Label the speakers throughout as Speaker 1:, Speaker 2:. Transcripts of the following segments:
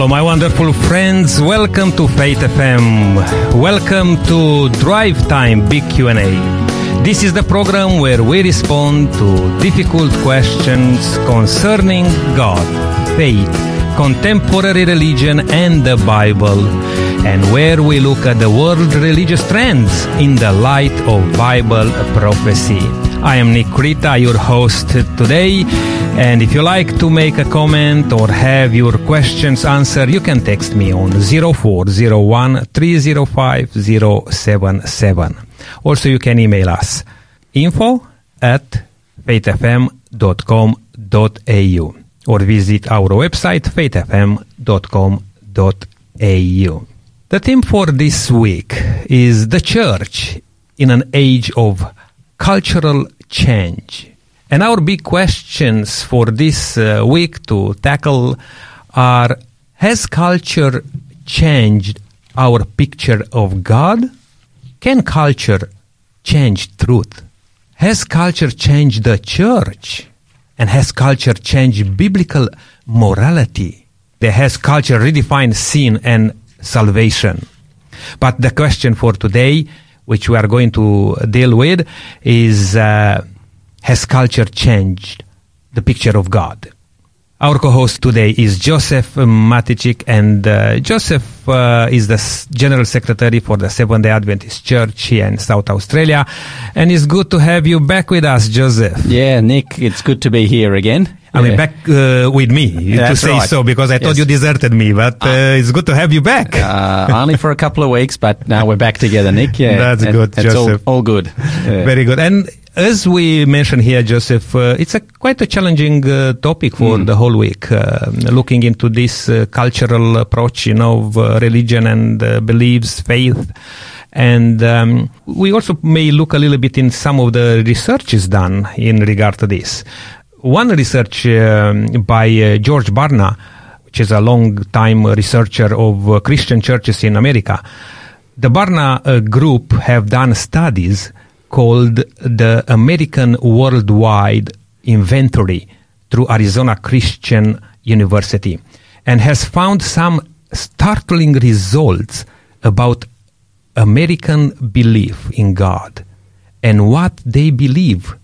Speaker 1: Hello, my wonderful friends. Welcome to Faith FM. Welcome to Drive Time Big Q&A. This is the program where we respond to difficult questions concerning God, faith, contemporary religion, and the Bible, and where we look at the world religious trends in the light of Bible prophecy. I am Nick Rita, your host today. And if you like to make a comment or have your questions answered, you can text me on 0401 305 077. Also, you can email us info at faithfm.com.au or visit our website faithfm.com.au. The theme for this week is the church in an age of cultural change. And our big questions for this uh, week to tackle are Has culture changed our picture of God? Can culture change truth? Has culture changed the church? And has culture changed biblical morality? Has culture redefined sin and salvation? But the question for today which we are going to deal with is uh, Has culture changed the picture of God? Our co-host today is Joseph Matichik, and uh, Joseph uh, is the General Secretary for the Seventh Day Adventist Church here in South Australia, and it's good to have you back with us, Joseph.
Speaker 2: Yeah, Nick, it's good to be here again.
Speaker 1: I mean, back uh, with me to say right. so because I thought you deserted me, but uh, uh, it's good to have you back.
Speaker 2: Uh, only for a couple of weeks, but now we're back together, Nick. Yeah,
Speaker 1: that's good, Joseph.
Speaker 2: All, all, good.
Speaker 1: Yeah. Very good. And as we mentioned here, Joseph, uh, it's a quite a challenging uh, topic for mm. the whole week, looking into this cultural approach, you know, of religion and beliefs, faith. And um, we also may look a little bit in some of the researches done in regard to this one research um, by uh, George Barna, which is a long time researcher of uh, Christian churches in America, the Barna uh, group have done studies called the American Worldview Inventory through Arizona Christian University and has found some startling results about American belief in God and what they believe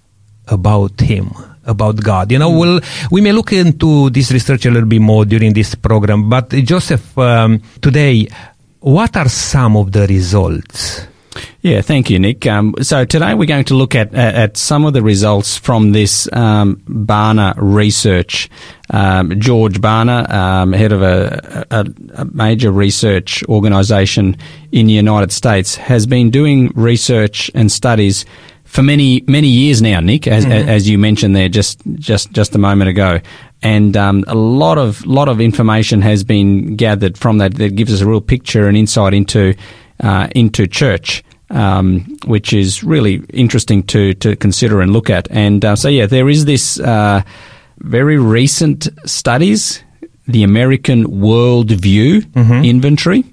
Speaker 1: about Him about God. You know, mm. we'll, we may look into this research a little bit more during this program, but Joseph, um, today, what are some of the results?
Speaker 2: Yeah, thank you, Nick. Um, so today we're going to look at, at some of the results from this um, Barna research. Um, George Barna, um, head of a, a, a, major research organisation in the United States, has been doing research and studies for many many years now, Nick, as, mm-hmm. as you mentioned there just just just a moment ago, and um, a lot of lot of information has been gathered from that that gives us a real picture and insight into uh, into church. Um, which is really interesting to, to consider and look at. And uh, so, yeah, there is this uh, very recent studies, the American Worldview mm-hmm. Inventory,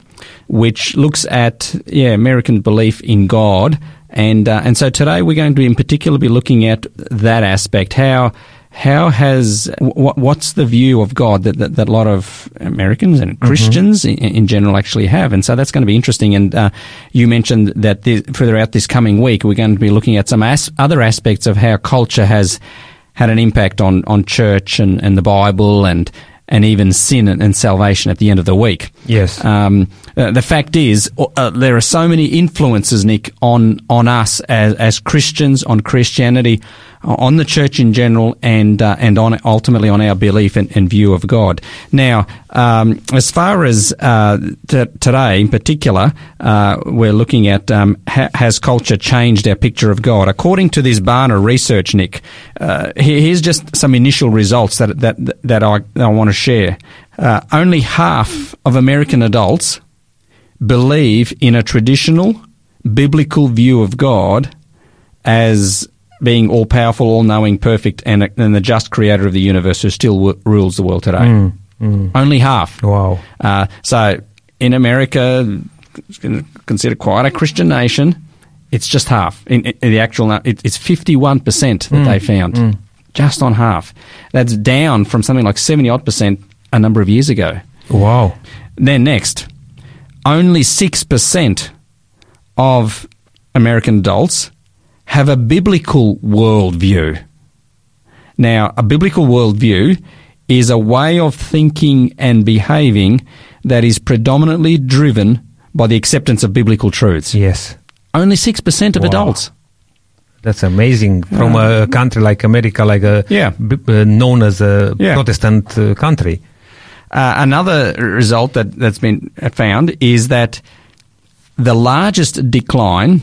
Speaker 2: which looks at yeah American belief in God and uh, and so today we're going to in particular be looking at that aspect. How how has what, what's the view of God that, that, that a lot of Americans and mm-hmm. Christians mm-hmm. in, in, general actually have, and so that's going to be interesting. And uh, you mentioned that this, out this coming week we're going to be looking at some as- other aspects of how culture has had an impact on on church and, and the Bible and and even sin and, salvation at the end of the week.
Speaker 1: Yes.
Speaker 2: Um, uh, the fact is, uh, there are so many influences, Nick, on on us as, as Christians, on Christianity, on the church in general, and uh, and on ultimately on our belief and, and view of God. Now, um, as far as uh, t- today in particular, uh, we're looking at um, ha- has culture changed our picture of God? According to this Barna research, Nick, uh, here's just some initial results that that that I, I want to share. Uh, only half of American adults believe in a traditional biblical view of God as being all powerful, all knowing, perfect, and, and the just creator of the universe who still w- rules the world today. Mm, mm. Only half.
Speaker 1: Wow.
Speaker 2: Uh, so in America, considered quite a Christian nation, it's just half. In, in the actual, it, it's 51% that mm, they found. Mm. Just on half. That's down from something like 70 odd percent a number of years ago.
Speaker 1: Wow.
Speaker 2: Then next, only 6% of American adults have a biblical worldview. Now, a biblical worldview is a way of thinking and behaving that is predominantly driven by the acceptance of biblical truths.
Speaker 1: Yes.
Speaker 2: Only 6% of
Speaker 1: Wow.
Speaker 2: adults.
Speaker 1: That's amazing from a country like America, like a
Speaker 2: Yeah.
Speaker 1: b- uh, known as a
Speaker 2: Yeah.
Speaker 1: Protestant uh, country.
Speaker 2: Uh, another result that, that's been found is that the largest decline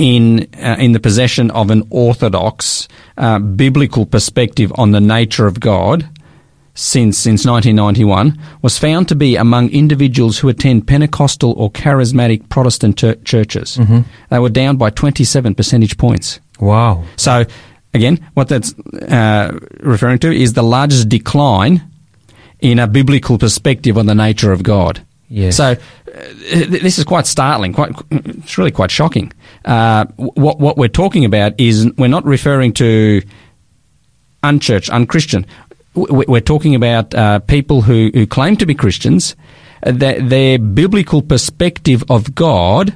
Speaker 2: in uh, in the possession of an orthodox uh, biblical perspective on the nature of God since since 1991 was found to be among individuals who attend Pentecostal or charismatic Protestant chur- churches. They were down by 27 percentage points.
Speaker 1: Wow.
Speaker 2: So, again, what that's uh, referring to is the largest decline in a biblical perspective on the nature of God.
Speaker 1: Yes.
Speaker 2: So, uh, this is quite startling. Quite, it's really quite shocking. Uh, what what we're talking about is we're not referring to unchurched, unchristian. We're talking about uh, people who, who claim to be Christians. That their biblical perspective of God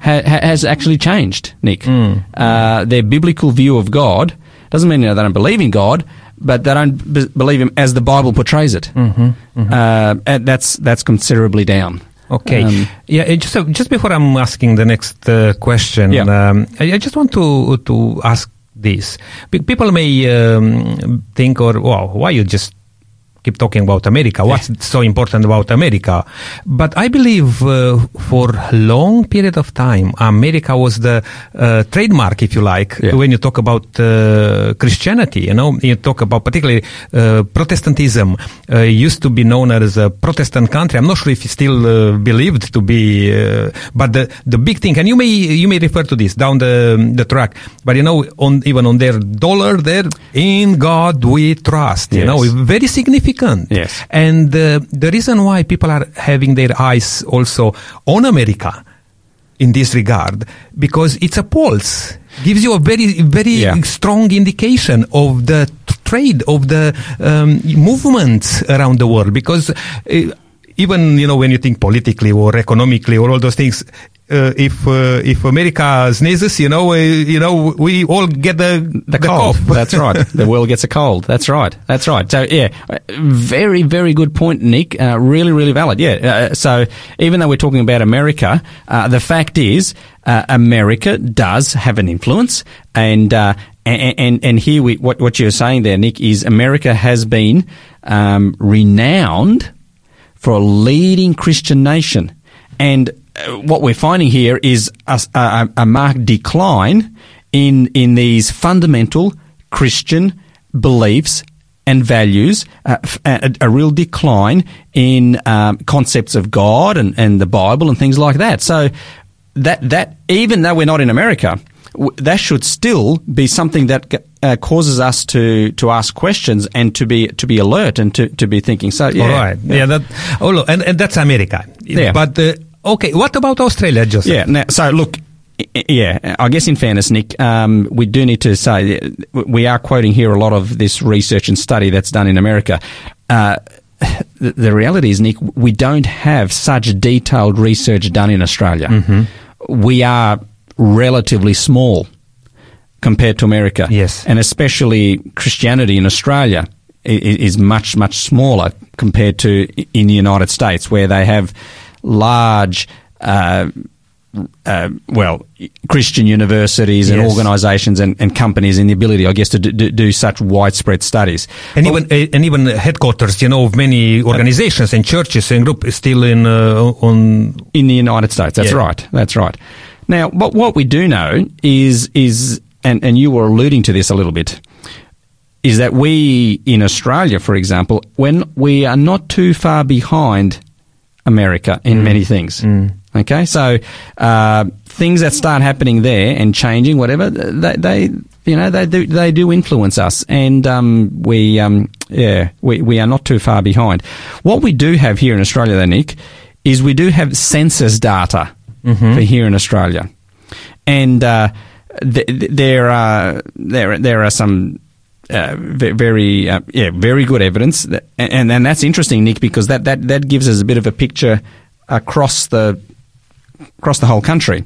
Speaker 2: ha- ha- has actually changed, Nick. Uh, their biblical view of God doesn't mean you know, they don't believe in God, but they don't b- believe Him as the Bible portrays it. Mm-hmm. Uh, and that's that's considerably down.
Speaker 1: Okay.
Speaker 2: Um,
Speaker 1: yeah. Just uh, just before I'm asking the next uh, question,
Speaker 2: Yeah.
Speaker 1: um, I, I just want to to ask this. Pe- People may um, think, or wow, why you just keep talking about America? What's so important about America? But I believe uh, for a long period of time, America was the uh, trademark, if you like,
Speaker 2: Yeah.
Speaker 1: when you talk about uh, Christianity. You know, you talk about particularly uh, Protestantism. Uh, used to be known as a Protestant country. I'm not sure if it's still uh, believed to be, uh, but the the big thing, and you may you may refer to this down the the track. But you know, on even on their dollar, there in God we trust. You
Speaker 2: Yes.
Speaker 1: know, very significant.
Speaker 2: Yes.
Speaker 1: And uh, the reason why people are having their eyes also on America in this regard, because it's a pulse, gives you a very, very
Speaker 2: Yeah.
Speaker 1: strong indication of the trade, of the um, movements around the world. Because uh, even, you know, when you think politically or economically or all those things, uh, if uh, if America sneezes, you know, uh, you know, we all get the
Speaker 2: the, cold.
Speaker 1: cough.
Speaker 2: That's right. The world gets a cold. That's right. That's right. So yeah, very very good point, Nick. Uh, really really valid. Yeah. Uh, so even though we're talking about America, uh, the fact is uh, America does have an influence, and uh, and, and and here we what what you're saying there, Nick, is America has been um, renowned for a leading Christian nation. And what we're finding here is a, a, a marked decline in, in these fundamental Christian beliefs and values, uh, a, a real decline in um, concepts of God and, and the Bible and things like that. So that, that even though we're not in America, w- that should still be something that g- uh, causes us to, to ask questions and to be to be alert and to, to be thinking. So yeah,
Speaker 1: All right. Yeah. that. Oh, look, and, and that's America.
Speaker 2: Yeah.
Speaker 1: But uh, okay, what about Australia, Joseph?
Speaker 2: Yeah. Now, so look, yeah. I guess in fairness, Nick, um, we do need to say we are quoting here a lot of this research and study that's done in America. Uh, the, the reality is, Nick, we don't have such detailed research done in Australia. We are relatively small compared to America.
Speaker 1: Yes.
Speaker 2: And especially Christianity in Australia is much, much smaller compared to in the United States, where they have large, uh, uh, well, Christian universities and
Speaker 1: Yes.
Speaker 2: organisations and, and companies in the ability, I guess, to do, do such widespread studies.
Speaker 1: And even uh, and even headquarters, you know, of many organizations and churches and groups still in uh, on.
Speaker 2: in the United States. That's
Speaker 1: Yeah.
Speaker 2: right. That's right. Now, what what we do know is is and and you were alluding to this a little bit is that we in Australia, for example, when we are not too far behind America in many things. Okay, so uh, things that start happening there and changing, whatever they, they you know they do they do influence us, and um, we um, yeah we we are not too far behind. What we do have here in Australia, though, Nick, is we do have census data for here in Australia, and uh, th- th- there are there there are some uh, very uh, yeah very good evidence. That, and and that's interesting Nick because that, that that gives us a bit of a picture across the across the whole country.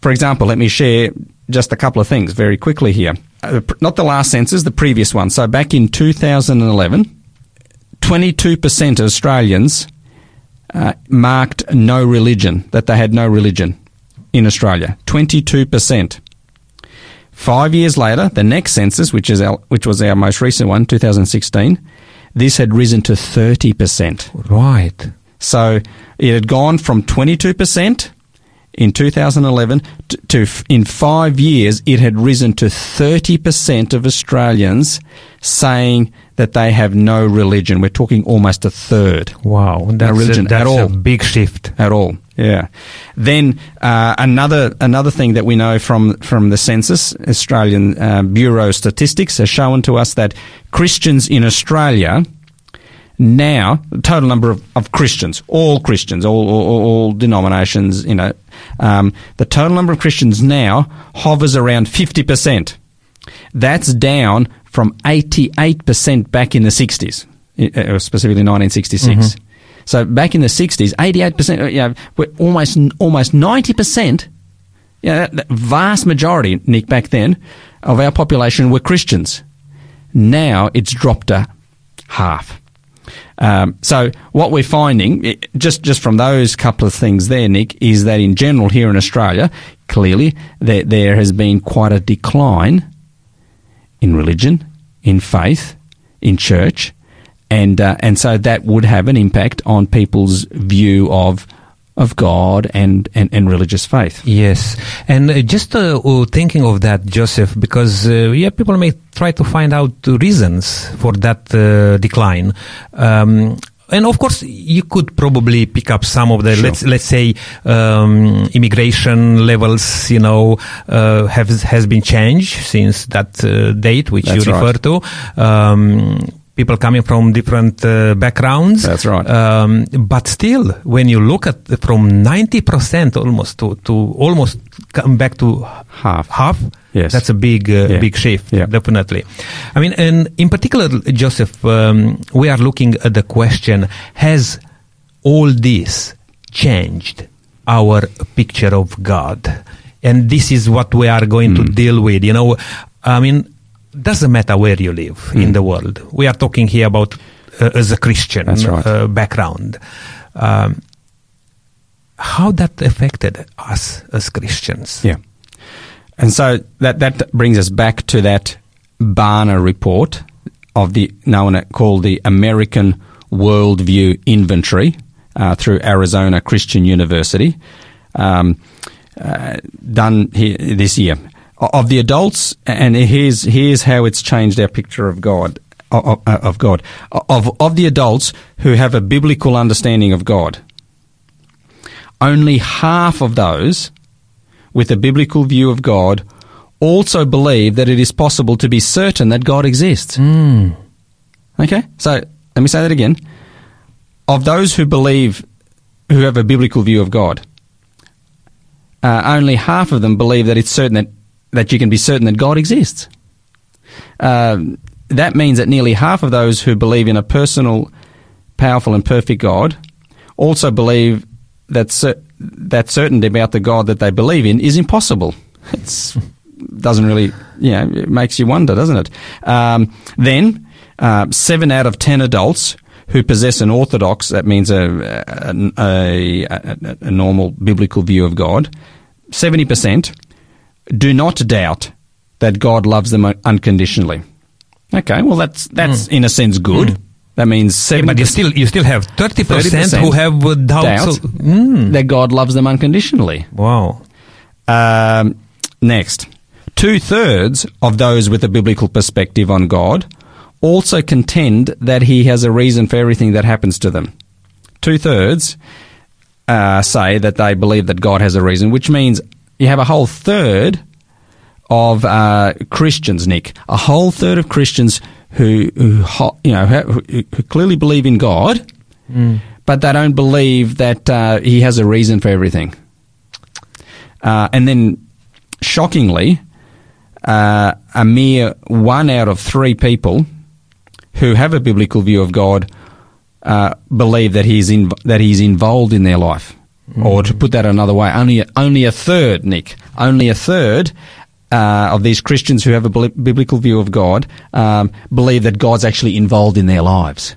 Speaker 2: For example let me share just a couple of things very quickly here. Uh, not the last census the previous one. So back in 2011 22% of Australians uh, marked no religion that they had no religion in Australia. 22% Five years later, the next census, which is our, which was our most recent one, 2016, this had risen to 30%.
Speaker 1: Right.
Speaker 2: So it had gone from 22% in 2011 to, to f- in five years, it had risen to 30% of Australians saying that they have no religion. We're talking almost a third
Speaker 1: Wow. That's,
Speaker 2: religion
Speaker 1: a, that's
Speaker 2: at all.
Speaker 1: a big shift.
Speaker 2: at all. Yeah. Then uh, another another thing that we know from from the census, Australian uh, Bureau Statistics has shown to us that Christians in Australia now the total number of, of Christians, all Christians, all all, all denominations, you know, um, the total number of Christians now hovers around fifty percent. That's down from eighty eight percent back in the sixties, uh, specifically nineteen sixty six. So back in the 60s, 88%, uh, you know, we're almost, almost 90%, you know, that, that vast majority, Nick, back then, of our population were Christians. Now it's dropped to half. Um, so what we're finding, just just from those couple of things there, Nick, is that in general here in Australia, clearly there there has been quite a decline in religion, in faith, in church, and uh, and so that would have an impact on people's view of of God and, and, and religious faith.
Speaker 1: Yes, and uh, just uh, uh, thinking of that, Joseph, because uh, yeah, people may try to find out reasons for that uh, decline. Um, and of course, you could probably pick up some of the
Speaker 2: Sure.
Speaker 1: let's let's say um, immigration levels. You know, uh, have has been changed since that uh, date, which
Speaker 2: That's
Speaker 1: you
Speaker 2: right.
Speaker 1: refer to. Um, people coming from different uh, backgrounds.
Speaker 2: That's right.
Speaker 1: Um, but still, when you look at the- from 90% almost to, to almost come back to
Speaker 2: Half.
Speaker 1: half,
Speaker 2: Yes.
Speaker 1: that's a big, uh,
Speaker 2: Yeah.
Speaker 1: big shift,
Speaker 2: Yeah.
Speaker 1: definitely. I mean, and in particular, Joseph, um, we are looking at the question, has all this changed our picture of God? And this is what we are going
Speaker 2: Hmm.
Speaker 1: to deal with. You know, I mean, doesn't matter where you live in the world. We are talking here about uh, as a Christian
Speaker 2: Hmm. Right.
Speaker 1: uh, background. Um, how that affected us as Christians?
Speaker 2: Yeah. And so that, that brings us back to that Barna report of the now called the American Worldview Inventory uh, through Arizona Christian University, um, uh, done here this year. Of the adults, and here's here's how it's changed our picture of God. Of, of God, of of the adults who have a biblical understanding of God, only half of those with a biblical view of God also believe that it is possible to be certain that God exists. Okay? So let me say that again. Of those who believe, who have a biblical view of God, uh, only half of them believe that it's certain that, that you can be certain that God exists. Um, that means that nearly half of those who believe in a personal, powerful, and perfect God also believe that cer- that certainty about the God that they believe in is impossible. It doesn't really, you know, it makes you wonder, doesn't it? Um, then, uh, seven out of ten adults who possess an orthodox, that means a, a, a, a, a normal biblical view of God, 70% do not doubt that God loves them unconditionally. Okay, well, that's, that's in a sense good. That means 70%.
Speaker 1: But you still you still have 30%,
Speaker 2: 30%
Speaker 1: who have doubts.
Speaker 2: doubt
Speaker 1: So- Mm.
Speaker 2: that God loves them unconditionally.
Speaker 1: Wow.
Speaker 2: Um, next, two thirds of those with a biblical perspective on God also contend that He has a reason for everything that happens to them. Two thirds uh, say that they believe that God has a reason, which means you have a whole third of uh, Christians, Nick, a whole third of Christians who, who you know, who, who clearly believe in God, but they don't believe that uh, He has a reason for everything. Uh, and then, shockingly, uh, a mere one out of three people who have a biblical view of God uh, believe that he's in, that he's involved in their life. Or to put that another way, only only a third, Nick, only a third uh, of these Christians who have a biblical view of God um, believe that God's actually involved in their lives.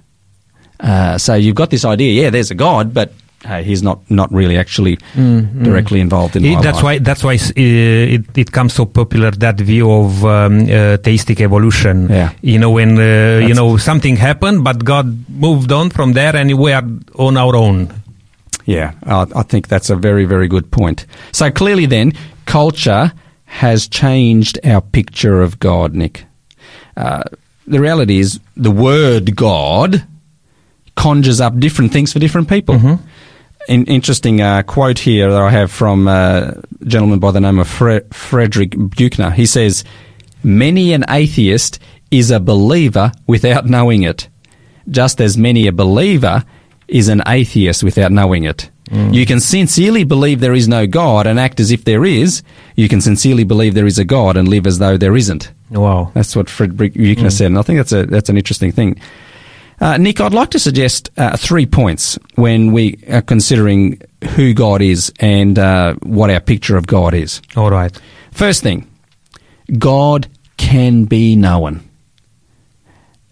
Speaker 2: Uh, so you've got this idea, yeah, there's a God, but hey, he's not, not really actually directly involved in
Speaker 1: It- that's
Speaker 2: life.
Speaker 1: why that's why uh, it it comes so popular that view of um, uh, theistic evolution.
Speaker 2: Yeah.
Speaker 1: You know when uh, you know something happened, but God moved on from there, and we are on our own.
Speaker 2: Yeah, I I think that's a very, very good point. So clearly, then, culture has changed our picture of God, Nick. Uh, the reality is, the word God conjures up different things for different people. In, interesting uh, quote here that I have from uh, a gentleman by the name of Fre- Frederick Buechner. He says, Many an atheist is a believer without knowing it, just as many a believer is an atheist without knowing it. You can sincerely believe there is no God and act as if there is. You can sincerely believe there is a God and live as though there isn't.
Speaker 1: Wow.
Speaker 2: That's what Frederick Buechner said, and I think that's a that's an interesting thing. Uh, Nick, I'd like to suggest uh, three points when we are considering who God is and uh, what our picture of God is.
Speaker 1: All right.
Speaker 2: First thing, God can be known.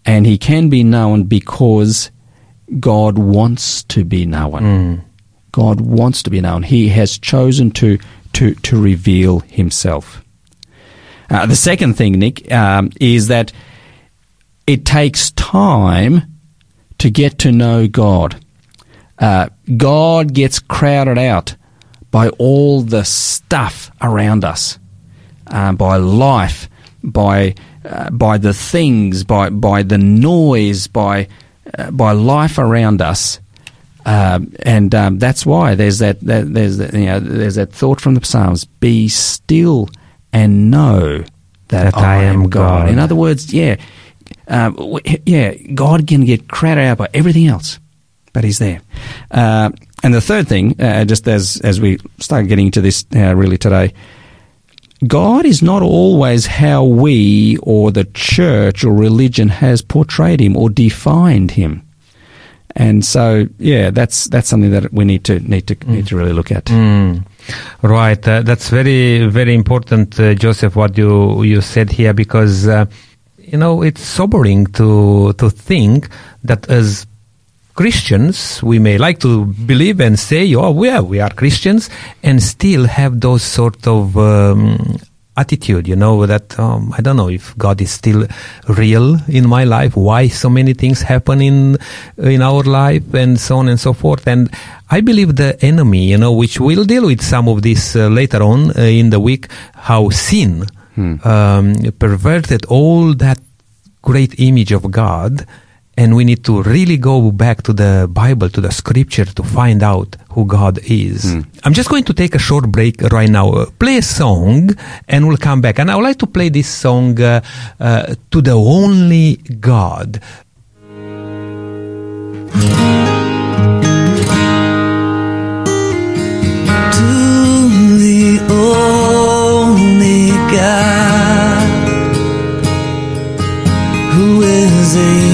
Speaker 2: And he can be known because God wants to be known. God wants to be known. He has chosen to, to, to reveal himself. Uh, the second thing, Nick, um, is that it takes time to get to know God. Uh, God gets crowded out by all the stuff around us, uh, by life, by uh, by the things, by by the noise, by by life around us, um, and um, that's why there's that, that there's that, you know there's that thought from the Psalms: "Be still and know that,
Speaker 1: That I am God.
Speaker 2: In other words, yeah, uh, w- yeah, God can get crowded out by everything else, but He's there. Uh, and the third thing, uh, just as as we start getting into this uh, really today, God is not always how we or the church or religion has portrayed Him or defined Him. And so, yeah, that's that's something that we need to need to need to really look at.
Speaker 1: Mm. Right. Uh, that's very, very important, uh, Joseph, what you, you said here, because, uh, you know, it's sobering to, to think that as Christians, we may like to believe and say, oh, we are, we are Christians, and still have those sort of um, attitude, you know, that um, I don't know if God is still real in my life, why so many things happen in in our life, and so on and so forth. And I believe the enemy, you know, which we'll deal with some of this uh, later on uh, in the week, how sin um, perverted all that great image of God. And we need to really go back to the Bible, to the scripture to find out who God is. I'm just going to take a short break right now, uh, play a song, and we'll come back. And I would like to play this song, uh, uh, To the Only God.
Speaker 3: to the only God who is able to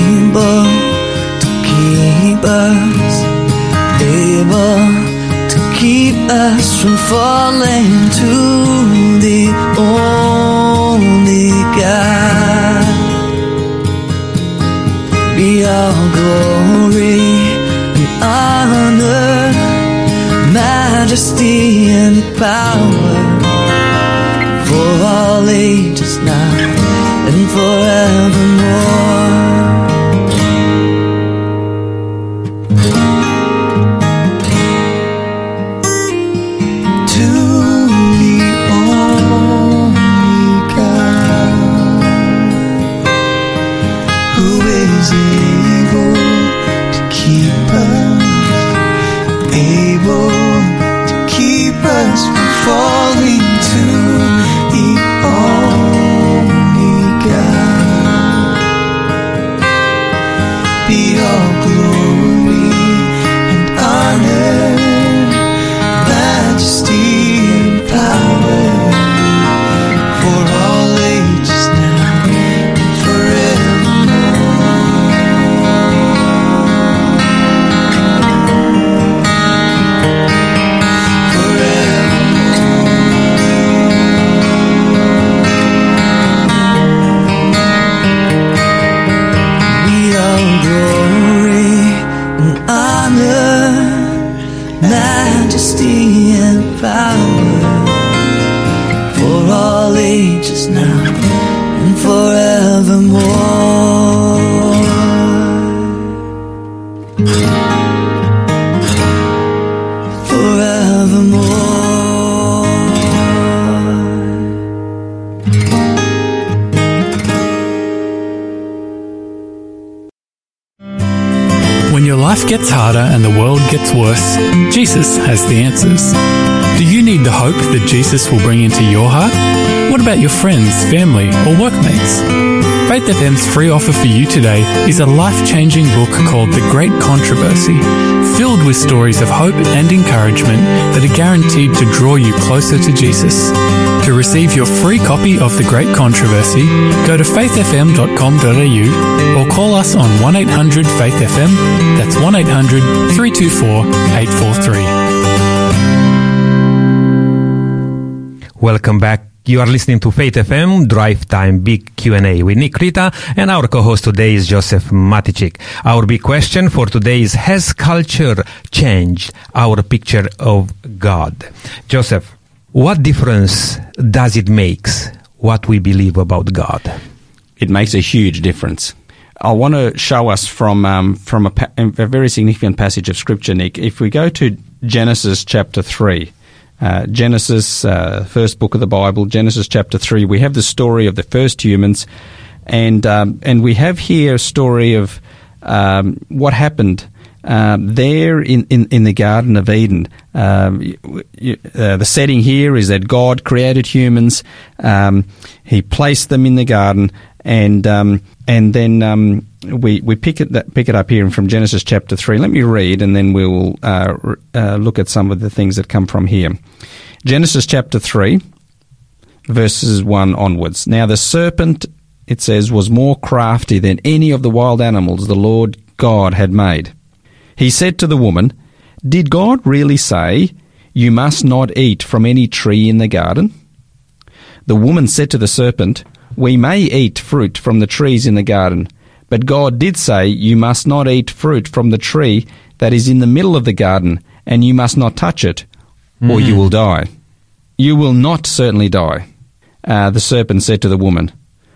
Speaker 3: us, able to keep us from falling to the only God. Be all glory and honor majesty and power for all ages now and forevermore.
Speaker 4: That Jesus will bring into your heart? What about your friends, family, or workmates? Faith FM's free offer for you today is a life changing book called The Great Controversy, filled with stories of hope and encouragement that are guaranteed to draw you closer to Jesus. To receive your free copy of The Great Controversy, go to faithfm.com.au or call us on 1800 Faith FM. That's 1800 324 843.
Speaker 1: Welcome back. You are listening to Faith FM Drive Time Big Q&A with Nick Rita and our co-host today is Joseph Matichik. Our big question for today is Has culture changed our picture of God? Joseph, what difference does it make what we believe about God?
Speaker 2: It makes a huge difference. I want to show us from um, from a, pa- a very significant passage of scripture, Nick. If we go to Genesis chapter three, uh, Genesis, uh, first book of the Bible, Genesis chapter three, we have the story of the first humans, and um, and we have here a story of um, what happened. Um, there in, in, in the Garden of Eden. Um, you- uh, the setting here is that God created humans, um, He placed them in the garden, and um, and then we we pick it that, pick it up here from Genesis chapter three. Let me read, and then we'll uh, uh, look at some of the things that come from here. Genesis chapter three, verses one onwards. Now the serpent, it says, was more crafty than any of the wild animals the Lord God had made. He said to the woman, Did God really say, You must not eat from any tree in the garden? The woman said to the serpent, We may eat fruit from the trees in the garden, but God did say, You must not eat fruit from the tree that is in the middle of the garden, and you must not touch it, or you will die. You will not certainly die. Uh, the serpent said to the woman,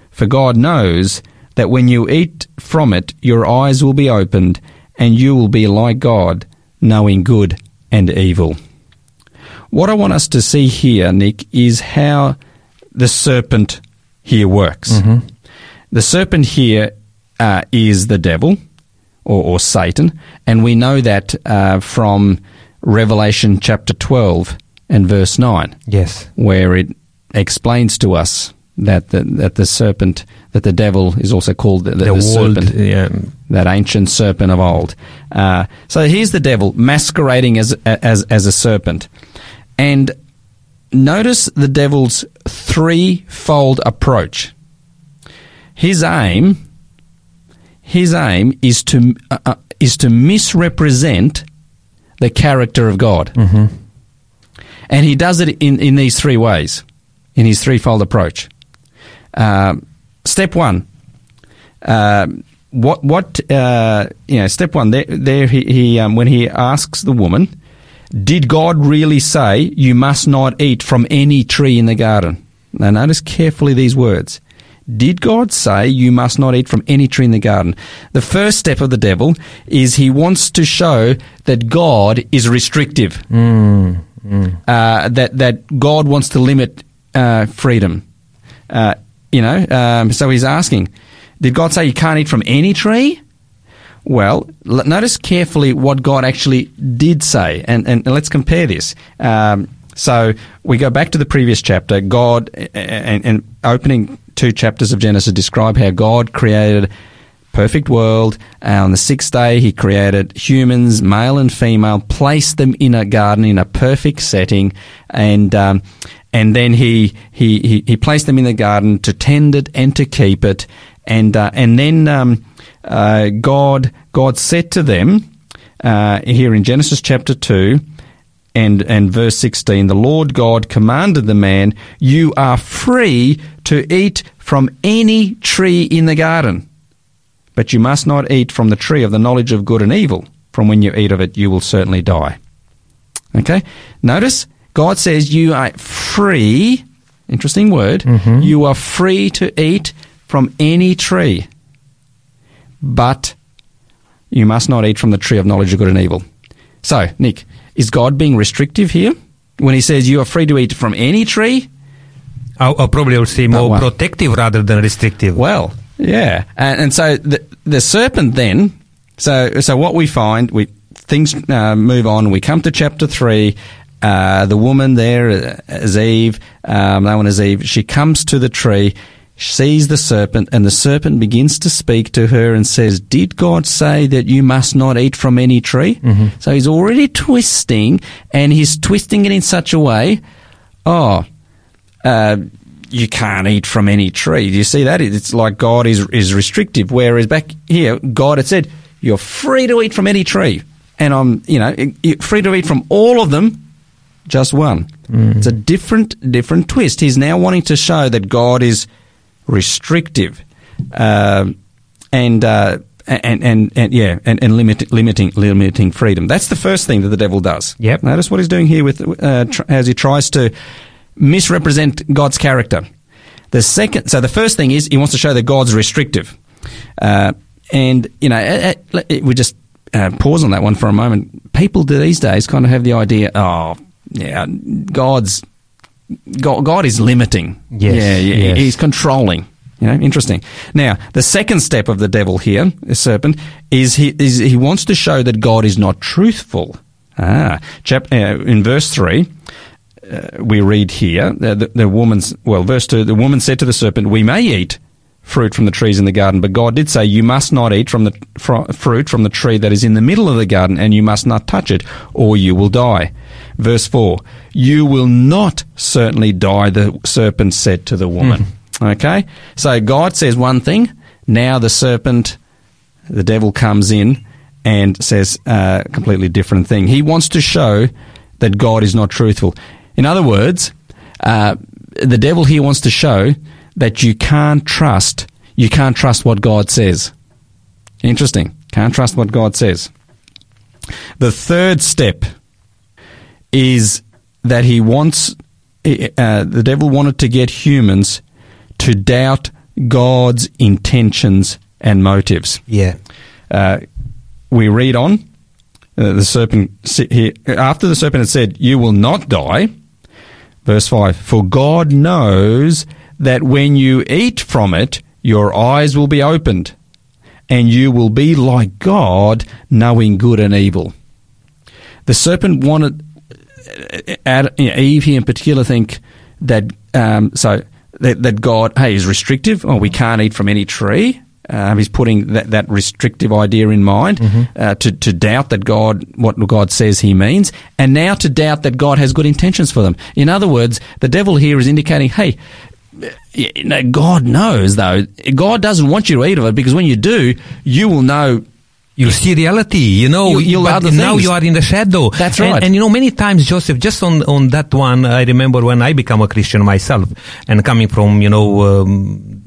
Speaker 2: For God knows that when you eat from it, your eyes will be opened, and you will be like God, knowing good and evil. What I want us to see here, Nick, is how the serpent here works. The serpent here uh, is the devil or, or Satan, and we know that uh, from Revelation chapter 12 and verse 9
Speaker 1: Yes.
Speaker 2: where it explains to us that the, that the serpent, that the devil is also called the, the,
Speaker 1: The,
Speaker 2: serpent,
Speaker 1: yeah,
Speaker 2: that ancient serpent of old. Uh, so here's the devil masquerading as as as a serpent, and notice the devil's threefold approach. His aim, his aim is to uh, uh, is to misrepresent the character of God. And he does it in, in these three ways, in his threefold approach. Um, step one, um, what what uh, you know? Step one, there, there he, he um, when he asks the woman, did God really say you must not eat from any tree in the garden? Now notice carefully these words. Did God say you must not eat from any tree in the garden? The first step of the devil is he wants to show that God is restrictive uh, that that God wants to limit uh, freedom. Uh, you know, um, so he's asking, did God say you can't eat from any tree? Well, l- notice carefully what God actually did say, and, and let's compare this. Um, so we go back to the previous chapter. God, and, and opening two chapters of Genesis describe how God created perfect world. On the sixth day, he created humans, male and female, placed them in a garden in a perfect setting, and um, and then he, he he he placed them in the garden to tend it and to keep it, and uh, and then um, uh, God God said to them uh, here in Genesis chapter two. And, and verse 16, the Lord God commanded the man, You are free to eat from any tree in the garden, but you must not eat from the tree of the knowledge of good and evil. From when you eat of it, you will certainly die. Okay? Notice, God says you are free, interesting word, mm-hmm. you are free to eat from any tree, but you must not eat from the tree of knowledge of good and evil. So, Nick, is God being restrictive here when he says you are free to eat from any tree?
Speaker 1: I, I probably would say more protective rather than restrictive.
Speaker 2: Well, yeah, and, and so the the serpent then. So so what we find we things uh, move on. We come to chapter three. Uh, the woman there uh, is Eve. Um, that one is Eve. She comes to the tree, sees the serpent, and the serpent begins to speak to her and says, "Did God say that you must not eat from any tree?" So he's already twisting, and he's twisting it in such a way. Oh, uh, you can't eat from any tree. Do you see that? It's like God is is restrictive. Whereas back here, God had said, "You're free to eat from any tree," and I'm, you know, free to eat from all of them, just one. It's a different different twist. He's now wanting to show that God is restrictive, um and. Uh, and, and, and yeah, and, and limit, limiting limiting freedom. That's the first thing that the devil does.
Speaker 1: Yep.
Speaker 2: Notice what he's doing here with uh, tr- as he tries to misrepresent God's character. The second, so the first thing is he wants to show that God's restrictive, uh, and you know uh, uh, we just uh, pause on that one for a moment. People these days kind of have the idea, oh yeah, God's God, God is limiting.
Speaker 1: Yes,
Speaker 2: yeah, yeah,
Speaker 1: yes.
Speaker 2: he's controlling. You know, interesting. Now, the second step of the devil here, the serpent, is he is he wants to show that God is not truthful. Ah, chap, uh, in verse three, uh, we read here uh, the, the woman's well, verse two. The woman said to the serpent, "We may eat fruit from the trees in the garden, but God did say, You must not eat from the fr- fruit from the tree that is in the middle of the garden, and you must not touch it, or you will die." Verse four: You will not certainly die. The serpent said to the woman. Okay, so God says one thing. Now the serpent, the devil, comes in and says a completely different thing. He wants to show that God is not truthful. In other words, uh, the devil here wants to show that you can't trust. You can't trust what God says. Interesting. Can't trust what God says. The third step is that he wants. Uh, the devil wanted to get humans to doubt God's intentions and motives.
Speaker 1: Yeah.
Speaker 2: Uh, we read on. Uh, the serpent here, after the serpent had said, "You will not die." Verse five: For God knows that when you eat from it, your eyes will be opened, and you will be like God, knowing good and evil. The serpent wanted uh, Eve here in particular think that um, so that, that God hey is restrictive. Oh, we can't eat from any tree. Um, he's putting that, that restrictive idea in mind uh, to to doubt that God what God says He means, and now to doubt that God has good intentions for them. In other words, the devil here is indicating, hey. God knows though. God doesn't want you to eat of it because when you do, you will know
Speaker 1: You'll see reality, you know.
Speaker 2: You- you'll
Speaker 1: but now you are in the shadow.
Speaker 2: That's
Speaker 1: And-
Speaker 2: right.
Speaker 1: And, you know, many times, Joseph, just on on that one, I remember when I became a Christian myself, and coming from, you know. Um,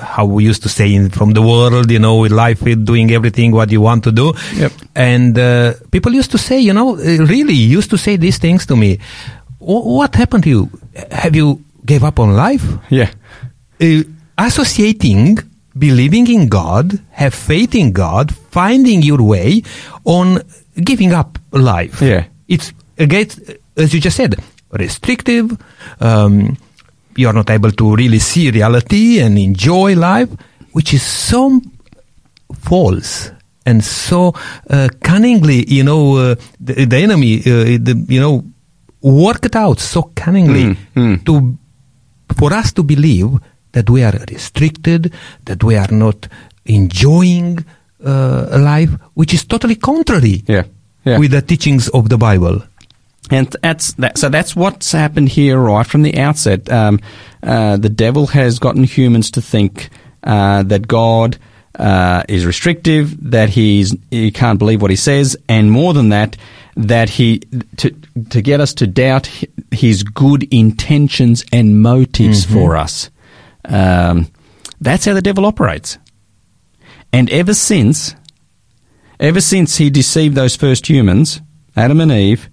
Speaker 1: how we used to say in, from the world, you know, with life, with doing everything what you want to do.
Speaker 2: Yep.
Speaker 1: And uh, people used to say, you know, uh, really used to say these things to me. "Wh- What happened to you? Have you gave up on life?
Speaker 2: yeah
Speaker 1: uh, associating believing in God, have faith in God, finding your way on giving up life.
Speaker 2: Yeah.
Speaker 1: It's against, as you just said, restrictive. Um, you are not able to really see reality and enjoy life, which is so false and so uh, cunningly, you know, uh, the, the enemy, uh, the, you know, worked out so cunningly
Speaker 2: Mm, mm.
Speaker 1: to for us to believe that we are restricted, that we are not enjoying uh, a life, which is totally contrary
Speaker 2: yeah yeah
Speaker 1: with the teachings of the Bible.
Speaker 2: And that's that. So that's what's happened here right from the outset. Um, uh, the devil has gotten humans to think uh, that God uh, is restrictive, that he's he can't believe what he says, and more than that, that he to to get us to doubt his good intentions and motives for us. Um, that's how the devil operates. And ever since, ever since he deceived those first humans, Adam and Eve,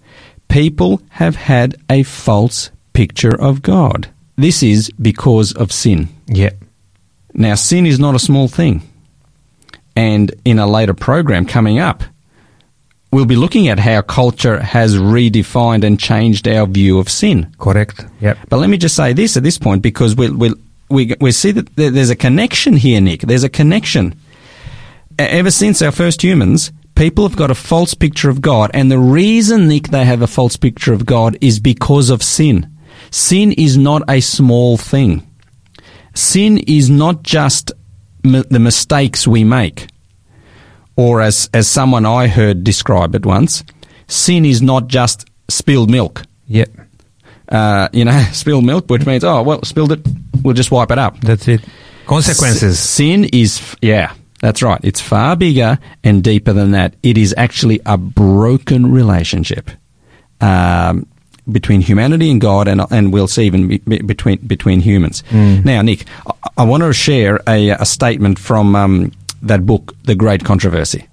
Speaker 2: people have had a false picture of God. This is because of sin.
Speaker 1: Yeah.
Speaker 2: Now, sin is not a small thing. And in a later program coming up, we'll be looking at how culture has redefined and changed our view of sin.
Speaker 1: Correct. Yep.
Speaker 2: But let me just say this at this point because we we we we see that there's a connection here, Nick. There's a connection. Ever since our first humans, people have got a false picture of God, and the reason, Nick, they have a false picture of God is because of sin. Sin is not a small thing. Sin is not just m- the mistakes we make, or as as someone I heard describe it once, sin is not just spilled milk
Speaker 1: Yep.
Speaker 2: uh, you know, spilled milk, which means, oh, well, spilled it, we'll just wipe it up.
Speaker 1: That's it. Consequences.
Speaker 2: S- sin is, f- yeah, that's right. It's far bigger and deeper than that. It is actually a broken relationship um, between humanity and God, and and we'll see even be, be- between between humans. Now, Nick, I, I want to share a, a statement from um, that book, The Great Controversy,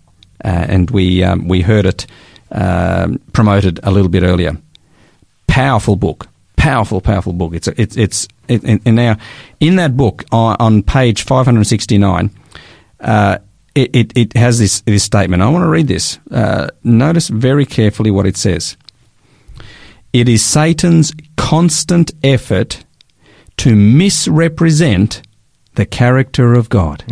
Speaker 2: uh, and we um, we heard it um, promoted a little bit earlier powerful book, powerful, powerful book. It's it's it's it, and now in that book on, on page five hundred sixty nine. Uh, it, it, it has this, this statement. I want to read this. Uh, notice very carefully what it says. It is Satan's constant effort to misrepresent the character of God.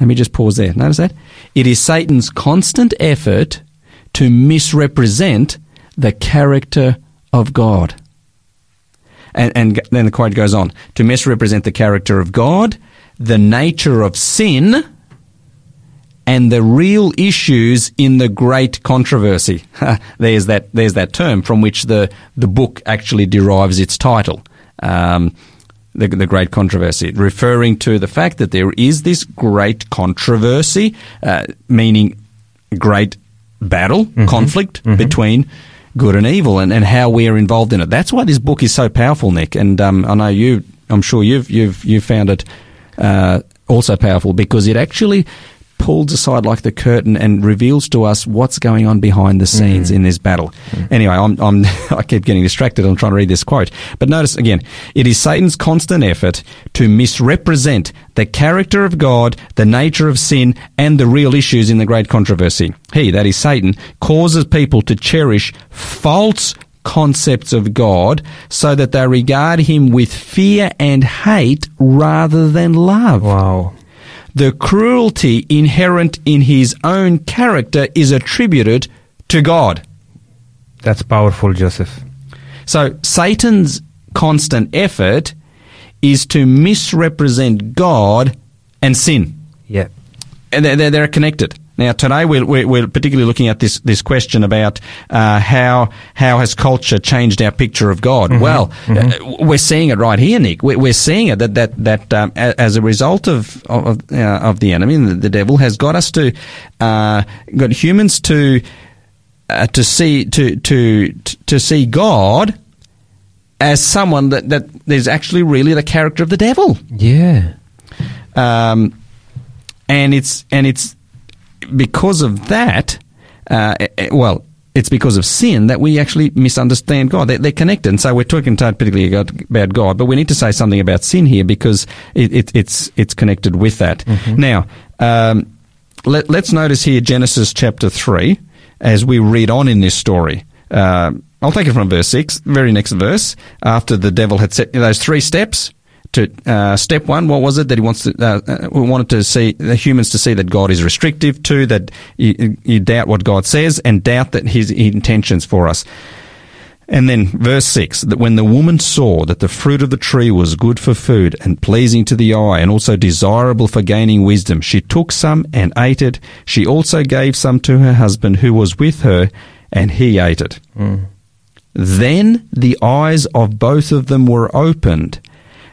Speaker 2: Let me just pause there. Notice that? It is Satan's constant effort to misrepresent the character of God. And, and then the quote goes on to misrepresent the character of God, the nature of sin, and the real issues in the great controversy. there's that there's that term from which the the book actually derives its title. Um, the, the great controversy, referring to the fact that there is this great controversy, uh, meaning great battle, conflict between good and evil, and, and how we are involved in it. That's why this book is so powerful, Nick. And um, I know you, I'm sure you've you've you found it uh, also powerful because it actually pulls aside like the curtain and reveals to us what's going on behind the scenes mm-hmm. in this battle. Mm-hmm. Anyway, I'm, I'm I keep getting distracted. I'm trying to read this quote, but notice again, it is Satan's constant effort to misrepresent the character of God, the nature of sin, and the real issues in the great controversy. He, that is Satan, causes people to cherish false concepts of God so that they regard him with fear and hate rather than love.
Speaker 1: Wow.
Speaker 2: The cruelty inherent in his own character is attributed to God.
Speaker 1: That's powerful, Joseph.
Speaker 2: So Satan's constant effort is to misrepresent God and sin.
Speaker 1: Yeah.
Speaker 2: And they're, they're, they're connected. Now, today we're, we're, we're particularly looking at this, this question about uh, how how has culture changed our picture of God. Well, uh, we're seeing it right here, Nick. We're, we're seeing it that that that um, as a result of of, uh, of the enemy, the, the devil has got us to uh, got humans to uh, to see to to to see God as someone that that is actually really the character of the devil
Speaker 1: Yeah.
Speaker 2: um, and it's and it's because of that. Uh, eh, eh, well, it's because of sin that we actually misunderstand God. They're, they're connected, and so we're talking particularly about God, but we need to say something about sin here because it, it, it's it's connected with that. Now, um, let, let's notice here Genesis chapter three as we read on in this story. Uh, I'll take it from verse six, very next verse. After the devil had set those three steps, to uh, step one, what was it that he wants to uh, uh, we wanted to see the humans to see that God is restrictive, two that you, you doubt what God says, and doubt that His intentions for us. And then verse 6 that when the woman saw that the fruit of the tree was good for food and pleasing to the eye and also desirable for gaining wisdom, she took some and ate it. She also gave some to her husband who was with her, and he ate it. Then the eyes of both of them were opened,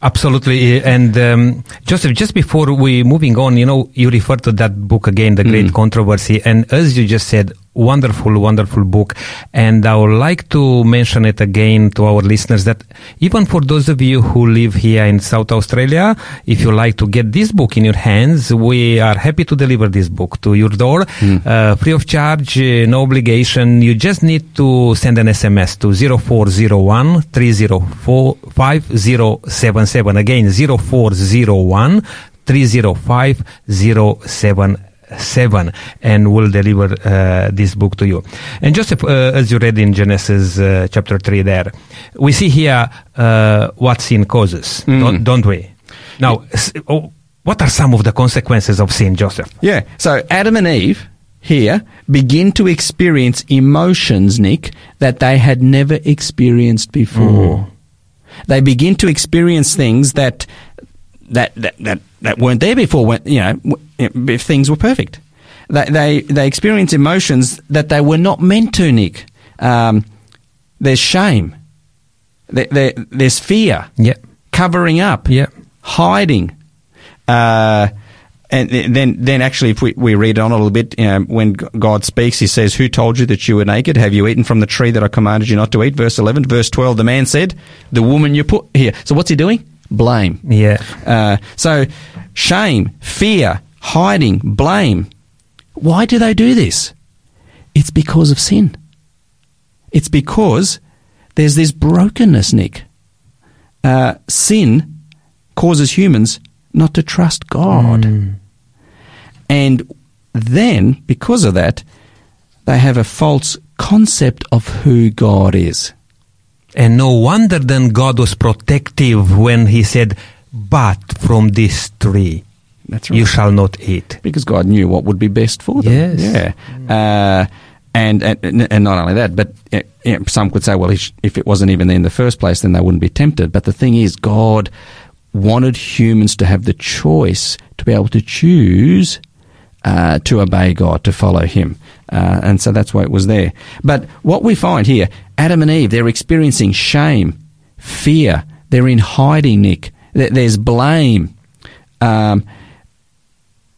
Speaker 1: Absolutely, and um, Joseph. Just before we moving on, you know, you referred to that book again, "The Great Controversy," and as you just said, wonderful, wonderful book. And I would like to mention it again to our listeners that even for those of you who live here in South Australia, if you like to get this book in your hands, we are happy to deliver this book to your door, uh, free of charge, uh, no obligation. You just need to send an SMS to 0401 304 5077. Again, 0401 305 077 and we'll deliver uh, this book to you. And Joseph, uh, as you read in Genesis uh, chapter 3 there, we see here uh, what sin causes, don't, don't we? Now, s- oh, what are some of the consequences of sin, Joseph?
Speaker 2: Yeah. So Adam and Eve here begin to experience emotions, Nick, that they had never experienced before. They begin to experience things that that that that, that weren't there before. When you know, if things were perfect, they they they experience emotions that they were not meant to, Nick. Um, there's shame. There, there, there's fear
Speaker 1: Yeah.
Speaker 2: covering up,
Speaker 1: Yeah.
Speaker 2: hiding. Uh, and then, then actually, if we, we read on a little bit, um, when God speaks, He says, "Who told you that you were naked? Have you eaten from the tree that I commanded you not to eat?" Verse eleven, verse twelve. The man said, "The woman you put here." So what's he doing? Blame.
Speaker 1: Yeah.
Speaker 2: Uh, so shame, fear, hiding, blame. Why do they do this? It's because of sin. It's because there's this brokenness, Nick. Uh, sin causes humans not to trust God. And then, because of that, they have a false concept of who God is.
Speaker 1: And no wonder then God was protective when he said, but from this tree
Speaker 2: That's
Speaker 1: you shall not eat.
Speaker 2: because God knew what would be best for them.
Speaker 1: Yes.
Speaker 2: Yeah. Uh, and, and and not only that, but uh, yeah, some could say, well, if if it wasn't even there in the first place, then they wouldn't be tempted. But the thing is, God wanted humans to have the choice to be able to choose uh, to obey God, to follow Him. Uh, and so that's why it was there. But what we find here, Adam and Eve, they're experiencing shame, fear. They're in hiding, Nick. There's blame. Um,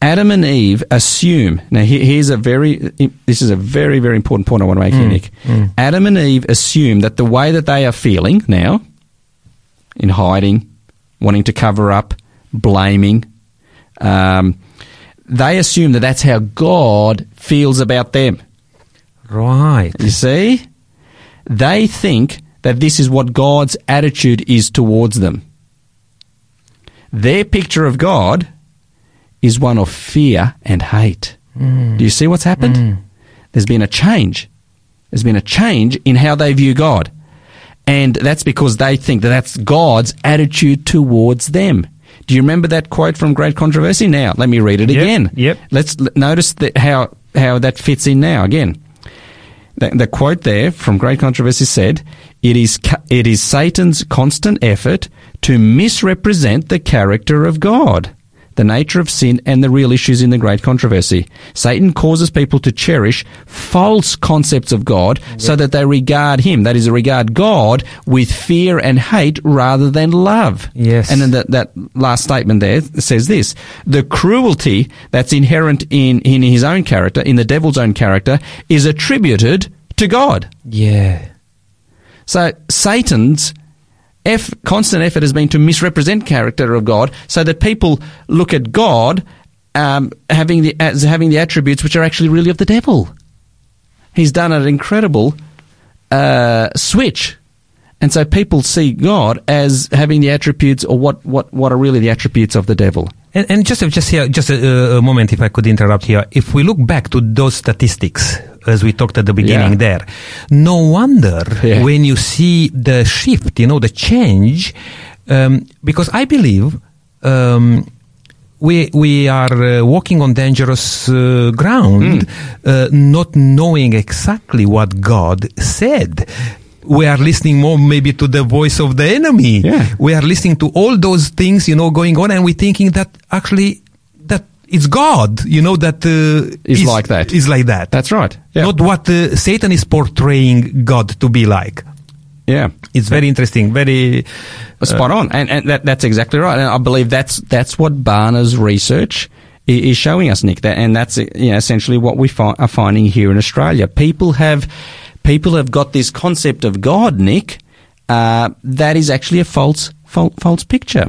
Speaker 2: Adam and Eve assume. Now, here's a very. This is a very, very important point I want to make here, Nick. Adam and Eve assume that the way that they are feeling now, in hiding, wanting to cover up, blaming, um, they assume that that's how God feels about them.
Speaker 1: Right.
Speaker 2: You see? They think that this is what God's attitude is towards them. Their picture of God is one of fear and hate. Mm. Do you see what's happened? Mm. There's been a change. There's been a change in how they view God. And that's because they think that that's God's attitude towards them. Do you remember that quote from Great Controversy? Now, let me read it
Speaker 1: Yep,
Speaker 2: again.
Speaker 1: yep.
Speaker 2: Let's l- notice that how, how that fits in now. Again, the, the quote there from Great Controversy said, it is, ca- it is Satan's constant effort to misrepresent the character of God, the nature of sin, and the real issues in the Great Controversy. Satan causes people to cherish false concepts of God so that they regard him, that is, regard God with fear and hate rather than love.
Speaker 1: Yes.
Speaker 2: And then that, that last statement there says this the cruelty that's inherent in, in his own character, in the devil's own character, is attributed to God.
Speaker 1: Yeah.
Speaker 2: So Satan's eff, constant effort has been to misrepresent character of God, so that people look at God um, having the as having the attributes which are actually really of the devil. He's done an incredible uh, switch, and so people see God as having the attributes, or what what what are really the attributes of the devil.
Speaker 1: And, and just just here, just a, a moment, if I could interrupt here. If we look back to those statistics, as we talked at the beginning,
Speaker 2: Yeah.
Speaker 1: there, no wonder
Speaker 2: Yeah.
Speaker 1: when you see the shift, you know, the change, um, because I believe. Um, we we are uh, walking on dangerous uh, ground, uh, not knowing exactly what God said. We are listening more maybe to the voice of the enemy.
Speaker 2: Yeah.
Speaker 1: We are listening to all those things, you know, going on, and we're thinking that actually it's God, you know, that uh,
Speaker 2: Is like that.
Speaker 1: Is like that.
Speaker 2: That's right. Yeah.
Speaker 1: Not what uh, Satan is portraying God to be like.
Speaker 2: Yeah.
Speaker 1: It's very interesting. Very
Speaker 2: Spot on, and, and that, that's exactly right. And I believe that's that's what Barna's research i- is showing us, Nick. That, and that's uh, you know, essentially what we fi- are finding here in Australia. People have people have got this concept of God, Nick, uh, that is actually a false fal- false picture.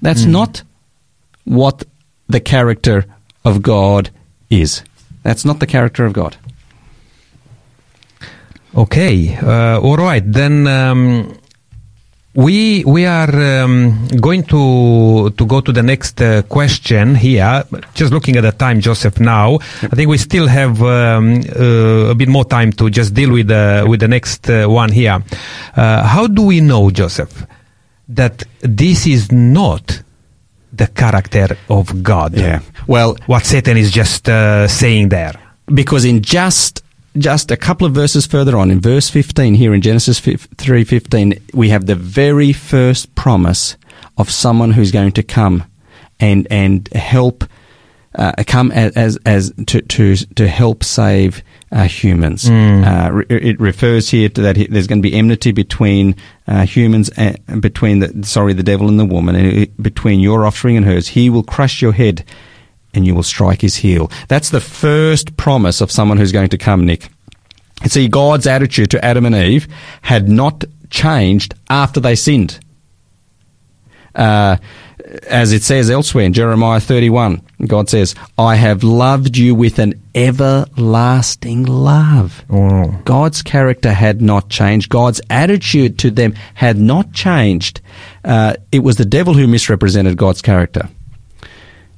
Speaker 2: That's not what the character of God is. That's not the character of God.
Speaker 1: Okay, uh, all right. Then um, we we are um, going to to go to the next uh, question here. Just looking at the time, Joseph. Now, I think we still have um, uh, a bit more time to just deal with the with the next uh, one here. Uh, how do we know, Joseph, that this is not the character of God? Yeah.
Speaker 2: Well,
Speaker 1: What Satan is just uh, saying there.
Speaker 2: because in just just a couple of verses further on in verse 15 here in Genesis 3:15 we have the very first promise of someone who's going to come and and help uh, come as as, as to, to to help save uh, humans. Uh, re- it refers here to that he- there's going to be enmity between uh, humans and between the sorry the devil and the woman and between your offspring and hers. He will crush your head and you will strike his heel. That's the first promise of someone who's going to come, Nick. And see, God's attitude to Adam and Eve had not changed after they sinned. Uh, as it says elsewhere in Jeremiah 31, God says, I have loved you with an everlasting love.
Speaker 1: Oh.
Speaker 2: God's character had not changed. God's attitude to them had not changed. Uh, it was the devil who misrepresented God's character.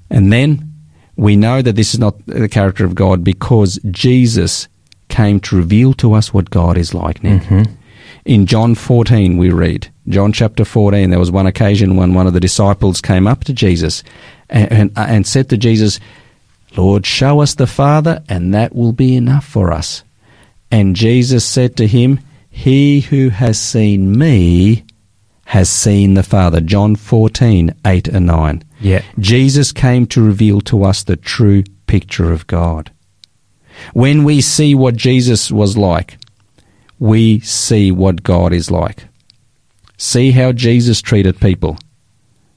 Speaker 2: And then we know that this is not the character of God because Jesus came to reveal to us what God is like, Nick. In John 14, we read, John chapter 14, there was one occasion when one of the disciples came up to Jesus and, and, and said to Jesus, Lord, show us the Father, and that will be enough for us. And Jesus said to him, He who has seen me has seen the Father. John 14, 8 and 9.
Speaker 1: Yeah.
Speaker 2: Jesus came to reveal to us the true picture of God. When we see what Jesus was like, we see what God is like. See how Jesus treated people.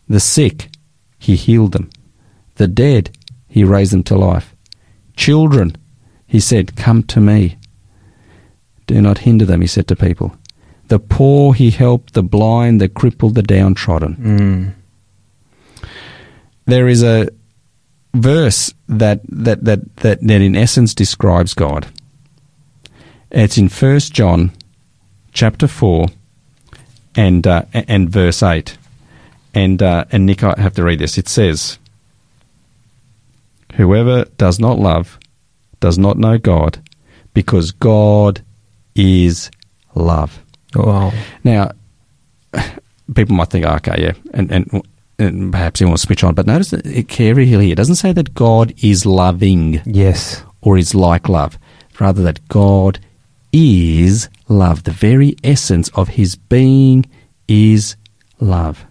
Speaker 2: The sick, he healed them. The dead, he raised them to life. Children, he said, Come to me. Do not hinder them, he said to people. The poor he helped, the blind, the crippled, the downtrodden. Mm. There is a verse that, that, that, that, that in essence describes God. It's in First John chapter 4 and, uh, and verse 8. And, uh, and Nick, I have to read this. It says, Whoever does not love does not know God, because God is love.
Speaker 1: Wow.
Speaker 2: Now, people might think, okay, yeah, and, and, and perhaps he wants to switch on, but notice that it carry here. It doesn't say that God is loving
Speaker 1: Yes.
Speaker 2: or is like love, rather that God is love. The very essence of his being is love.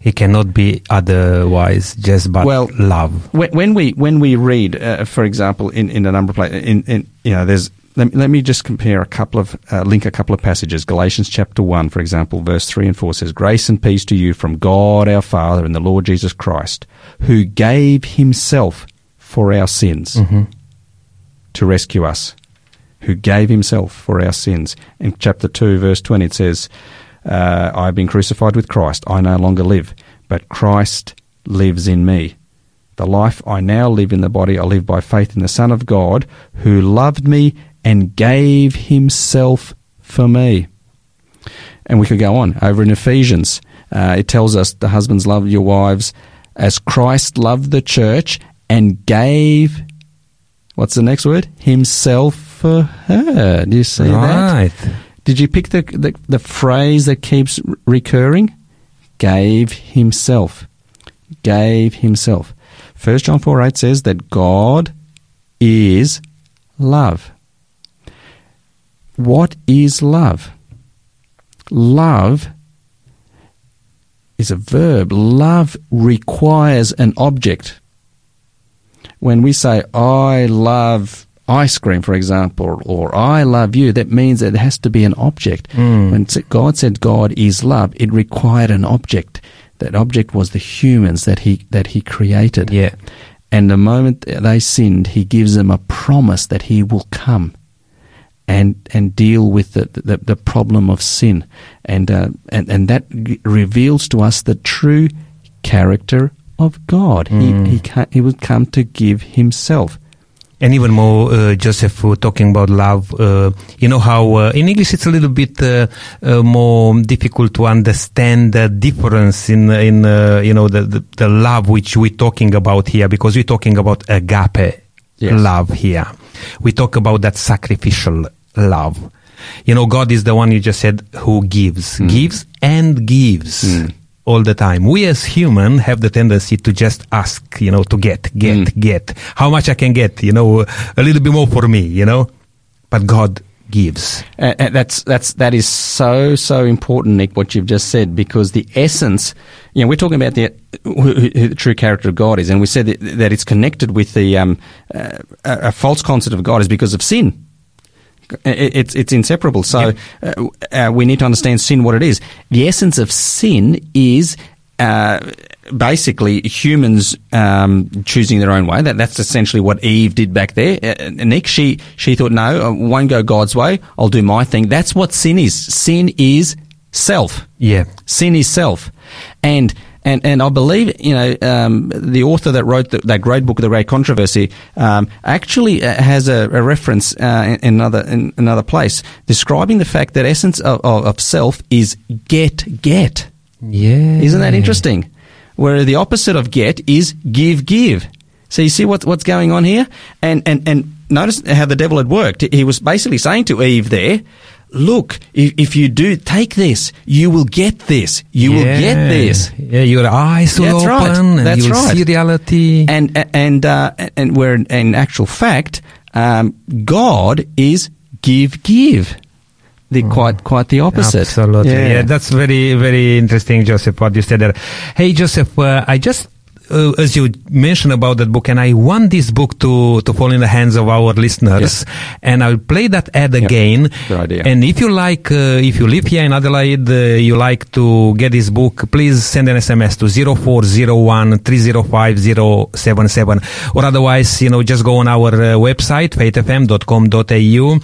Speaker 1: He cannot be otherwise, just but
Speaker 2: Well,
Speaker 1: love.
Speaker 2: When, when we when we read, uh, for example, in, in a number of places, in, in you know, there's let me, let me just compare a couple of uh, link a couple of passages. Galatians chapter one, for example, verse three and four says, "Grace and peace to you from God our Father and the Lord Jesus Christ, who gave Himself for our sins to rescue us." Who gave himself for our sins. In chapter 2, verse 20, it says, uh, I have been crucified with Christ. I no longer live, but Christ lives in me. The life I now live in the body, I live by faith in the Son of God, who loved me and gave himself for me. And we could go on. Over in Ephesians, uh, it tells us the husbands love your wives as Christ loved the church and gave, what's the next word? Himself for her. Do you see that? Did you pick the, the, the phrase that keeps recurring? Gave himself. Gave himself. First John 4 8 says that God is love. What is love? Love is a verb. Love requires an object. When we say, I love ice cream, for example, or I love you, that means that it has to be an object. When God said God is love, it required an object. That object was the humans that he that he created.
Speaker 1: Yeah.
Speaker 2: And the moment they sinned, he gives them a promise that he will come and and deal with the the, the problem of sin, and uh, and and that g- reveals to us the true character of God. He he ca- he would come to give himself.
Speaker 1: And even more, uh, Joseph, talking about love, uh, you know how uh, in English it's a little bit uh, uh, more difficult to understand the difference in in uh, you know the, the the love which we're talking about here because we're talking about agape
Speaker 2: Yes.
Speaker 1: love here. We talk about that sacrificial love. You know, God is the one you just said who gives, gives and gives. All the time. We as human have the tendency to just ask, you know, to get, get, get. How much I can get, you know, a little bit more for me, you know? But God gives.
Speaker 2: Uh, that's that's that is so so important, Nick. What you've just said, because the essence, you know, we're talking about the, who, who the true character of God is, and we said that, that it's connected with the um, uh, a false concept of God is because of sin. It- It's it's inseparable. So uh, uh, we need to understand sin what it is. The essence of sin is. Uh, basically, humans um, choosing their own way. That that's essentially what Eve did back there. Uh, Nick, she she thought, no, I won't go God's way. I'll do my thing. That's what sin is. Sin is self.
Speaker 1: Yeah.
Speaker 2: Sin is self, and and and I believe you know um, the author that wrote the, that great book, The Great Controversy, um, actually uh, has a, a reference uh, in, in another in another place describing the fact that essence of, of, of self is get get.
Speaker 1: Yeah.
Speaker 2: Isn't that interesting? Where the opposite of get is give give. So you see what, what's going on here? And, and, and notice how the devil had worked. He was basically saying to Eve there, look, if, if you do take this, you will get this. You will get this.
Speaker 1: Yeah, your eyes will
Speaker 2: That's right.
Speaker 1: open and
Speaker 2: That's
Speaker 1: you'll
Speaker 2: right.
Speaker 1: see reality.
Speaker 2: And, and, uh, and where in actual fact, um, God is give give. The quite, quite the opposite.
Speaker 1: Absolutely. Yeah. that's very, very interesting, Joseph, what you said there. Hey, Joseph, uh, I just, uh, as you mentioned about that book, and I want this book to, to fall in the hands of our listeners, Yes. and I'll play that ad again.
Speaker 2: good idea.
Speaker 1: And if you like, uh, if you live here in Adelaide, uh, you like to get this book, please send an SMS to 0401 305 077. Or otherwise, you know, just go on our uh, website, faithfm.com.au,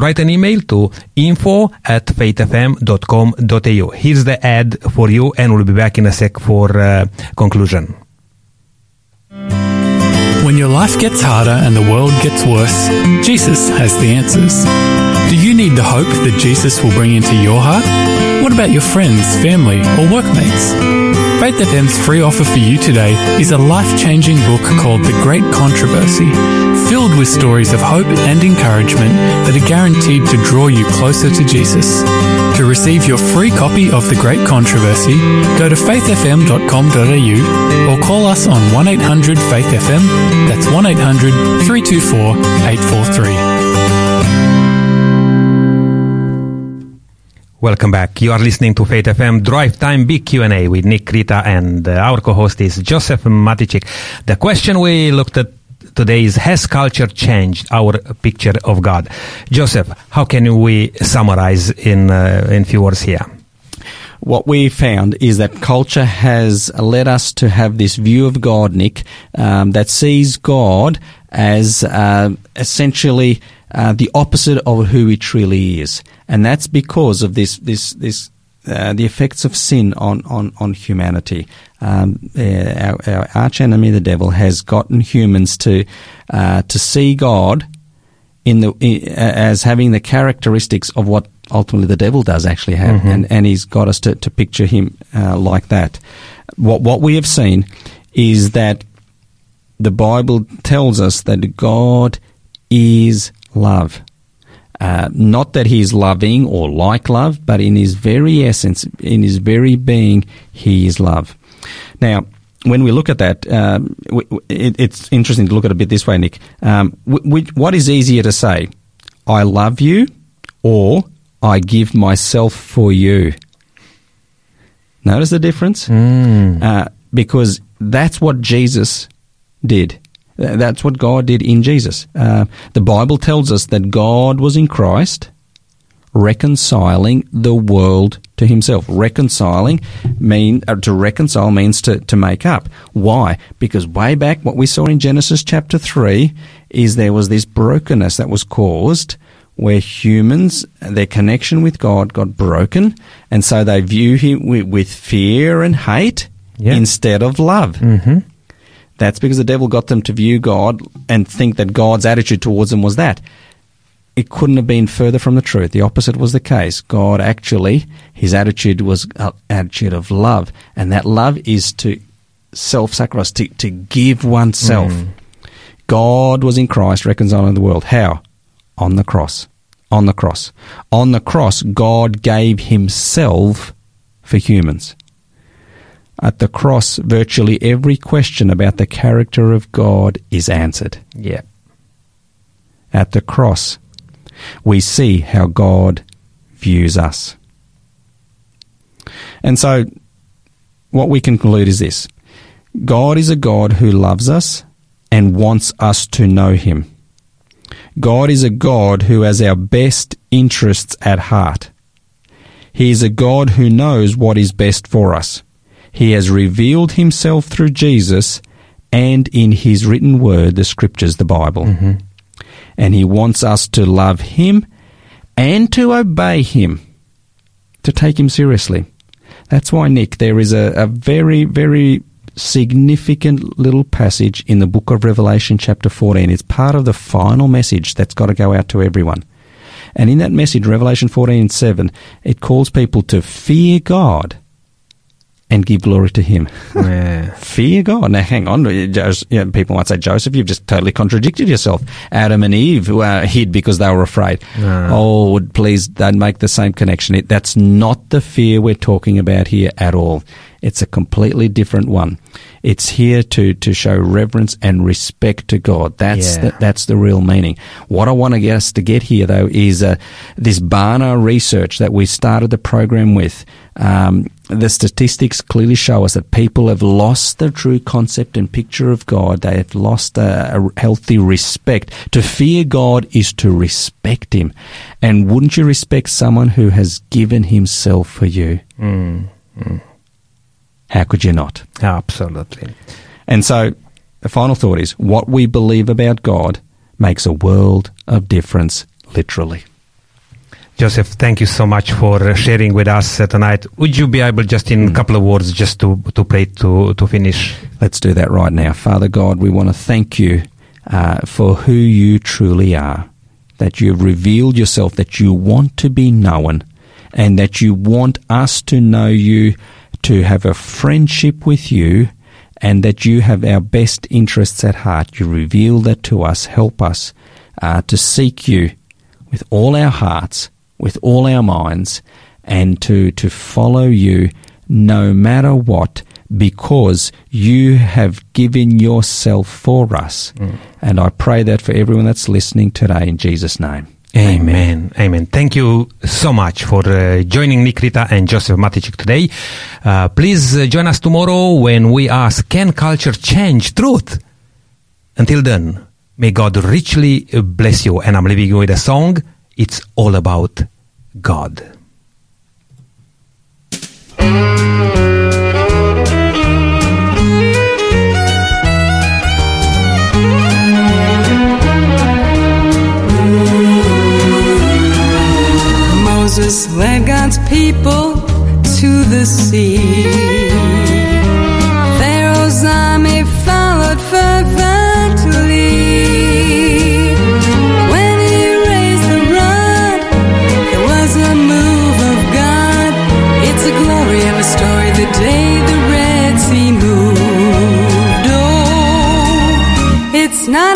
Speaker 1: write an email to info at faithfm.com.au. Here's the ad for you, and we'll be back in a sec for uh, conclusion.
Speaker 4: When your life gets harder and the world gets worse, Jesus has the answers. Do you need the hope that Jesus will bring into your heart? What about your friends, family, or workmates? Faith FM's free offer for you today is a life changing book called The Great Controversy, filled with stories of hope and encouragement that are guaranteed to draw you closer to Jesus. To receive your free copy of The Great Controversy, go to faithfm.com.au or call us on 1 800 Faith FM. That's 1 800 324 843.
Speaker 1: Welcome back. You are listening to Faith FM Drive Time Big Q&A with Nick Rita and uh, our co-host is Joseph Matichik. The question we looked at today is Has culture changed our picture of God? Joseph, how can we summarize in, uh, in few words here?
Speaker 2: what we found is that culture has led us to have this view of God, Nick, um, that sees God as uh, essentially uh, the opposite of who He truly is, and that's because of this this this. Uh, the effects of sin on on on humanity. Um, uh, our, our arch enemy, the devil, has gotten humans to uh, to see God in the i- as having the characteristics of what ultimately the devil does actually have, and and he's got us to, to picture him uh, like that. What what we have seen is that the Bible tells us that God is love. Uh, not that he is loving or like love, but in his very essence, in his very being, he is love. Now, when we look at that, um, it, it's interesting to look at it a bit this way, Nick. Um, which, what is easier to say? I love you or I give myself for you? Notice the difference? Uh, because that's what Jesus did. That's what God did in Jesus. Uh, the Bible tells us that God was in Christ reconciling the world to himself. Reconciling mean uh, to reconcile means to, to make up. Why? Because way back what we saw in Genesis chapter 3 is there was this brokenness that was caused where humans their connection with God got broken and so they view him with, with fear and hate
Speaker 1: Yeah.
Speaker 2: instead of love.
Speaker 1: hmm
Speaker 2: That's because the devil got them to view God and think that God's attitude towards them was that. It couldn't have been further from the truth. The opposite was the case. God actually, his attitude was an attitude of love. And that love is to self sacrifice, to, to give oneself. Hmm. God was in Christ reconciling the world. How? On the cross. On the cross. On the cross, God gave himself for humans. At the cross, virtually every question about the character of God is answered.
Speaker 1: Yeah.
Speaker 2: At the cross, we see how God views us. And so, what we conclude is this God is a God who loves us and wants us to know Him. God is a God who has our best interests at heart. He is a God who knows what is best for us. He has revealed Himself through Jesus and in His written word, the Scriptures, the Bible mm-hmm. and he wants us to love him and to obey him, to take him seriously. That's why, Nick, there is a, a very, very significant little passage in the book of Revelation, chapter 14. It's part of the final message that's got to go out to everyone. And in that message, Revelation 14 7, it calls people to fear God and give glory to him.
Speaker 1: Yeah.
Speaker 2: Fear God. Now, hang on. People might say, Joseph, you've just totally contradicted yourself. Adam and Eve uh, hid because they were afraid.
Speaker 1: No.
Speaker 2: Oh, please don't make the same connection. It, that's not the fear we're talking about here at all. It's a completely different one. It's here to, to show reverence and respect to God. That's
Speaker 1: Yeah.
Speaker 2: the, that's the real meaning. What I want to get us to get here, though, is uh, this Barna research that we started the program with. Um, the statistics clearly show us that people have lost the true concept and picture of God. They have lost a, a healthy respect. To fear God is to respect Him. And wouldn't you respect someone who has given Himself for you?
Speaker 1: Mm.
Speaker 2: How could you not?
Speaker 1: Absolutely.
Speaker 2: And so, the final thought is what we believe about God makes a world of difference, literally.
Speaker 1: Joseph, thank you so much for uh, sharing with us uh, tonight. Would you be able, just in a couple of words, just to to pray to to finish?
Speaker 2: Let's do that right now. Father God, we want to thank you uh, for who you truly are, that you've revealed yourself, that you want to be known, and that you want us to know you, to have a friendship with you, and that you have our best interests at heart. You reveal that to us. Help us uh, to seek you with all our hearts, with all our minds, and to, to follow you no matter what, because you have given yourself for us. And I pray that for everyone that's listening today in Jesus' name.
Speaker 1: Amen. Amen. Thank you so much for uh, joining Nikrita and Joseph Matichik today. Uh, please uh, join us tomorrow when we ask, can culture change truth? Until then, may God richly uh, bless you. And I'm leaving you with a song. It's all about God.
Speaker 5: Moses led God's people to the sea. Not